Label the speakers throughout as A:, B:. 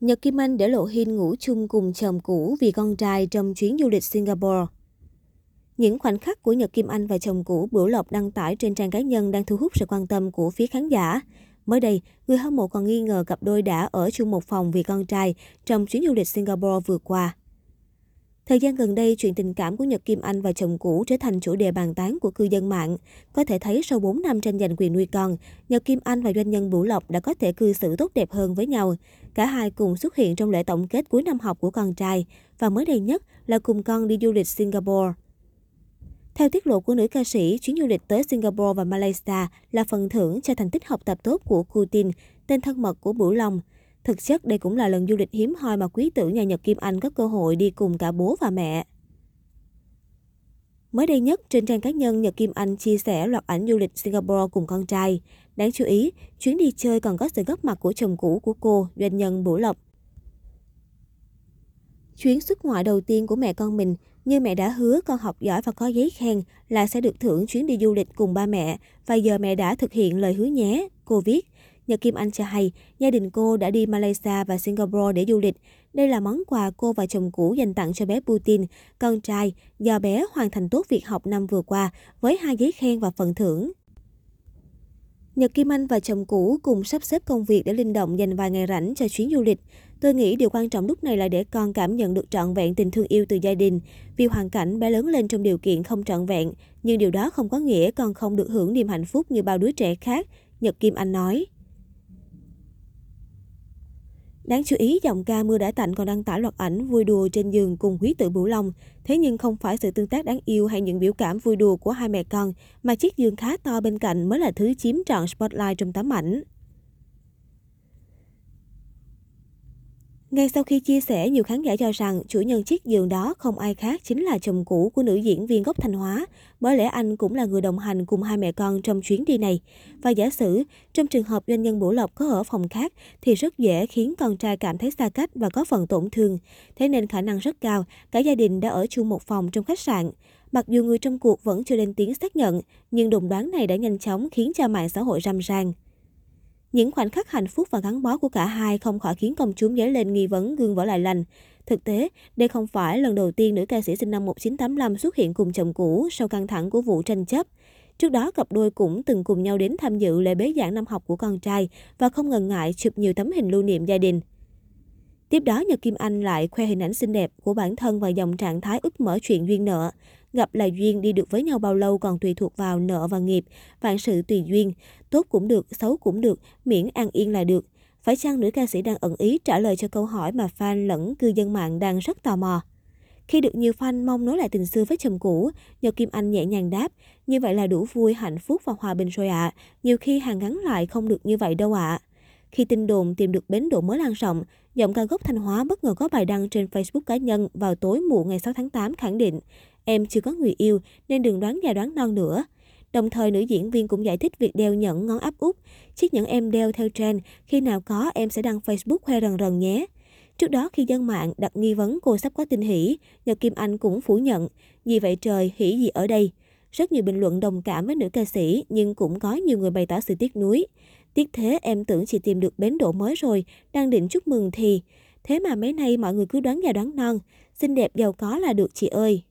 A: Nhật Kim Anh để Lộ Hin ngủ chung cùng chồng cũ vì con trai trong chuyến du lịch Singapore. Những khoảnh khắc của Nhật Kim Anh và chồng cũ Bửu Lộc đăng tải trên trang cá nhân đang thu hút sự quan tâm của phía khán giả. Mới đây, người hâm mộ còn nghi ngờ cặp đôi đã ở chung một phòng vì con trai trong chuyến du lịch Singapore vừa qua. Thời gian gần đây, chuyện tình cảm của Nhật Kim Anh và chồng cũ trở thành chủ đề bàn tán của cư dân mạng. Có thể thấy sau 4 năm tranh giành quyền nuôi con, Nhật Kim Anh và doanh nhân Bửu Lộc đã có thể cư xử tốt đẹp hơn với nhau. Cả hai cùng xuất hiện trong lễ tổng kết cuối năm học của con trai và mới đây nhất là cùng con đi du lịch Singapore. Theo tiết lộ của nữ ca sĩ, chuyến du lịch tới Singapore và Malaysia là phần thưởng cho thành tích học tập tốt của Putin, tên thân mật của Bửu Long. Thực chất, đây cũng là lần du lịch hiếm hoi mà quý tử nhà Nhật Kim Anh có cơ hội đi cùng cả bố và mẹ. Mới đây nhất, trên trang cá nhân, Nhật Kim Anh chia sẻ loạt ảnh du lịch Singapore cùng con trai. Đáng chú ý, chuyến đi chơi còn có sự góp mặt của chồng cũ của cô, doanh nhân Bửu Lộc. Chuyến xuất ngoại đầu tiên của mẹ con mình, như mẹ đã hứa con học giỏi và có giấy khen là sẽ được thưởng chuyến đi du lịch cùng ba mẹ, và giờ mẹ đã thực hiện lời hứa nhé, cô viết. Nhật Kim Anh cho hay, gia đình cô đã đi Malaysia và Singapore để du lịch. Đây là món quà cô và chồng cũ dành tặng cho bé Putin, con trai, do bé hoàn thành tốt việc học năm vừa qua với hai giấy khen và phần thưởng. Nhật Kim Anh và chồng cũ cùng sắp xếp công việc để linh động dành vài ngày rảnh cho chuyến du lịch. Tôi nghĩ điều quan trọng lúc này là để con cảm nhận được trọn vẹn tình thương yêu từ gia đình. Vì hoàn cảnh bé lớn lên trong điều kiện không trọn vẹn, nhưng điều đó không có nghĩa con không được hưởng niềm hạnh phúc như bao đứa trẻ khác, Nhật Kim Anh nói. Đáng chú ý, giọng ca Mưa đã tạnh còn đăng tải loạt ảnh vui đùa trên giường cùng quý tử Bửu Long. Thế nhưng không phải sự tương tác đáng yêu hay những biểu cảm vui đùa của hai mẹ con, mà chiếc giường khá to bên cạnh mới là thứ chiếm trọn spotlight trong tấm ảnh. Ngay sau khi chia sẻ, nhiều khán giả cho rằng chủ nhân chiếc giường đó không ai khác chính là chồng cũ của nữ diễn viên gốc Thanh Hóa. Bởi lẽ anh cũng là người đồng hành cùng hai mẹ con trong chuyến đi này. Và giả sử, trong trường hợp doanh nhân Bổ Lộc có ở phòng khác thì rất dễ khiến con trai cảm thấy xa cách và có phần tổn thương. Thế nên khả năng rất cao, cả gia đình đã ở chung một phòng trong khách sạn. Mặc dù người trong cuộc vẫn chưa lên tiếng xác nhận, nhưng đồn đoán này đã nhanh chóng khiến cho mạng xã hội râm ran. Những khoảnh khắc hạnh phúc và gắn bó của cả hai không khỏi khiến công chúng dấy lên nghi vấn gương vỡ lại lành. Thực tế, đây không phải lần đầu tiên nữ ca sĩ sinh năm 1985 xuất hiện cùng chồng cũ sau căng thẳng của vụ tranh chấp. Trước đó, cặp đôi cũng từng cùng nhau đến tham dự lễ bế giảng năm học của con trai và không ngần ngại chụp nhiều tấm hình lưu niệm gia đình. Tiếp đó, Nhật Kim Anh lại khoe hình ảnh xinh đẹp của bản thân và dòng trạng thái úp mở chuyện duyên nợ. Gặp là duyên, đi được với nhau bao lâu còn tùy thuộc vào nợ và nghiệp, vạn sự tùy duyên. Tốt cũng được, xấu cũng được, miễn an yên là được. Phải chăng nữ ca sĩ đang ẩn ý trả lời cho câu hỏi mà fan lẫn cư dân mạng đang rất tò mò? Khi được nhiều fan mong nối lại tình xưa với chồng cũ, Nhật Kim Anh nhẹ nhàng đáp, như vậy là đủ vui, hạnh phúc và hòa bình rồi ạ. À. Nhiều khi hàng ngắn lại không được như vậy đâu ạ. À. Khi tin đồn tìm được bến đỗ mới lan rộng, giọng ca gốc Thanh Hóa bất ngờ có bài đăng trên Facebook cá nhân vào tối muộn ngày 6 tháng 8 khẳng định Em chưa có người yêu nên đừng đoán già đoán non nữa. Đồng thời, nữ diễn viên cũng giải thích việc đeo nhẫn ngón áp út. Chiếc nhẫn em đeo theo trend, khi nào có em sẽ đăng Facebook khoe rần rần nhé. Trước đó khi dân mạng đặt nghi vấn cô sắp có tin hỷ, Nhật Kim Anh cũng phủ nhận. Vì vậy trời, hỷ gì ở đây? Rất nhiều bình luận đồng cảm với nữ ca sĩ, nhưng cũng có nhiều người bày tỏ sự tiếc nuối. Tiếc thế em tưởng chị tìm được bến đỗ mới rồi, đang định chúc mừng thì. Thế mà mấy nay mọi người cứ đoán già đoán non. Xinh đẹp giàu có là được chị ơi.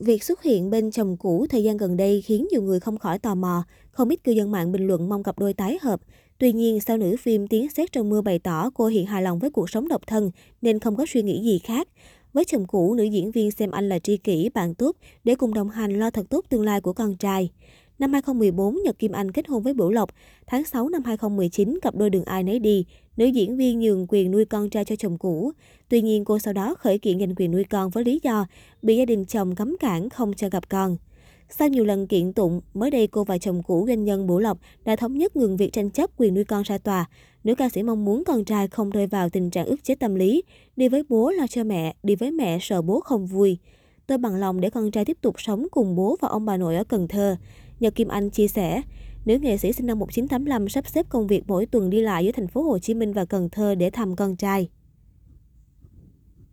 A: Việc xuất hiện bên chồng cũ thời gian gần đây khiến nhiều người không khỏi tò mò, không ít cư dân mạng bình luận mong cặp đôi tái hợp. Tuy nhiên, sau nữ phim Tiếng xét trong mưa bày tỏ cô hiện hài lòng với cuộc sống độc thân nên không có suy nghĩ gì khác. Với chồng cũ, nữ diễn viên xem anh là tri kỷ, bạn tốt để cùng đồng hành lo thật tốt tương lai của con trai. Năm 2014, Nhật Kim Anh kết hôn với Bửu Lộc. Tháng 6 năm 2019, cặp đôi đường ai nấy đi. Nữ diễn viên nhường quyền nuôi con trai cho chồng cũ. Tuy nhiên, cô sau đó khởi kiện giành quyền nuôi con với lý do bị gia đình chồng cấm cản không cho gặp con. Sau nhiều lần kiện tụng, mới đây cô và chồng cũ doanh nhân Bửu Lộc đã thống nhất ngừng việc tranh chấp quyền nuôi con ra tòa. Nữ ca sĩ mong muốn con trai không rơi vào tình trạng ức chế tâm lý, đi với bố lo cho mẹ, đi với mẹ sợ bố không vui. Tôi bằng lòng để con trai tiếp tục sống cùng bố và ông bà nội ở Cần Thơ. Nhật Kim Anh chia sẻ, nữ nghệ sĩ sinh năm 1985 sắp xếp công việc mỗi tuần đi lại giữa thành phố Hồ Chí Minh và Cần Thơ để thăm con trai.